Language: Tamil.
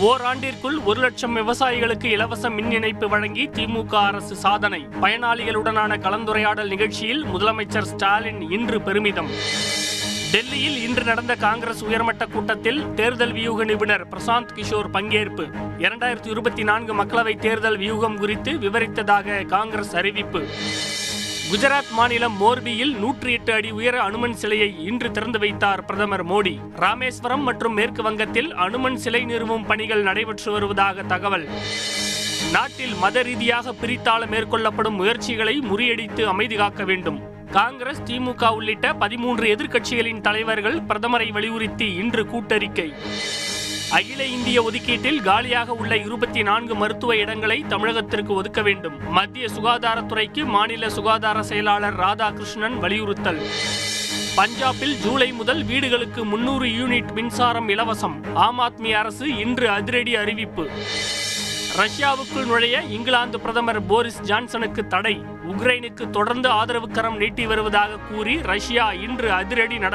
ஓராண்டிற்குள் ஒரு லட்சம் விவசாயிகளுக்கு இலவச மின் இணைப்பு வழங்கி திமுக அரசு சாதனை. பயனாளிகளுடனான கலந்துரையாடல் நிகழ்ச்சியில் முதலமைச்சர் ஸ்டாலின் இன்று பெருமிதம். டெல்லியில் இன்று நடந்த காங்கிரஸ் உயர்மட்ட கூட்டத்தில் தேர்தல் வியூக நிபுணர் பிரசாந்த் கிஷோர் பங்கேற்பு. இரண்டாயிரத்தி இருபத்தி நான்கு மக்களவை தேர்தல் வியூகம் குறித்து விவரித்ததாக காங்கிரஸ் அறிவிப்பு. குஜராத் மாநிலம் மோர்பியில் நூற்றி எட்டு அடி உயர அனுமன் சிலையை இன்று திறந்து வைத்தார் பிரதமர் மோடி. ராமேஸ்வரம் மற்றும் மேற்கு வங்கத்தில் அனுமன் சிலை நிறுவும் பணிகள் நடைபெற்று வருவதாக தகவல். நாட்டில் மத ரீதியாக பிரித்தாள மேற்கொள்ளப்படும் முயற்சிகளை முறியடித்து அமைதி காக்க வேண்டும். காங்கிரஸ் திமுக உள்ளிட்ட பதிமூன்று எதிர்க்கட்சிகளின் தலைவர்கள் பிரதமரை வலியுறுத்தி இன்று கூட்டறிக்கை. அகில இந்திய ஒதுக்கீட்டில் காலியாக உள்ள இருபத்தி நான்கு மருத்துவ இடங்களை தமிழகத்திற்கு ஒதுக்க வேண்டும். மத்திய சுகாதாரத்துறைக்கு மாநில சுகாதார செயலாளர் ராதாகிருஷ்ணன் வலியுறுத்தல். பஞ்சாபில் ஜூலை முதல் வீடுகளுக்கு முன்னூறு யூனிட் மின்சாரம் இலவசம். ஆம் ஆத்மி அரசு இன்று அதிரடி அறிவிப்பு. ரஷ்யாவுக்குள் நுழைய இங்கிலாந்து பிரதமர் போரிஸ் ஜான்சனுக்கு தடை. உக்ரைனுக்கு தொடர்ந்து ஆதரவு கரம் நீட்டி வருவதாக கூறி ரஷ்யா இன்று அதிரடி நட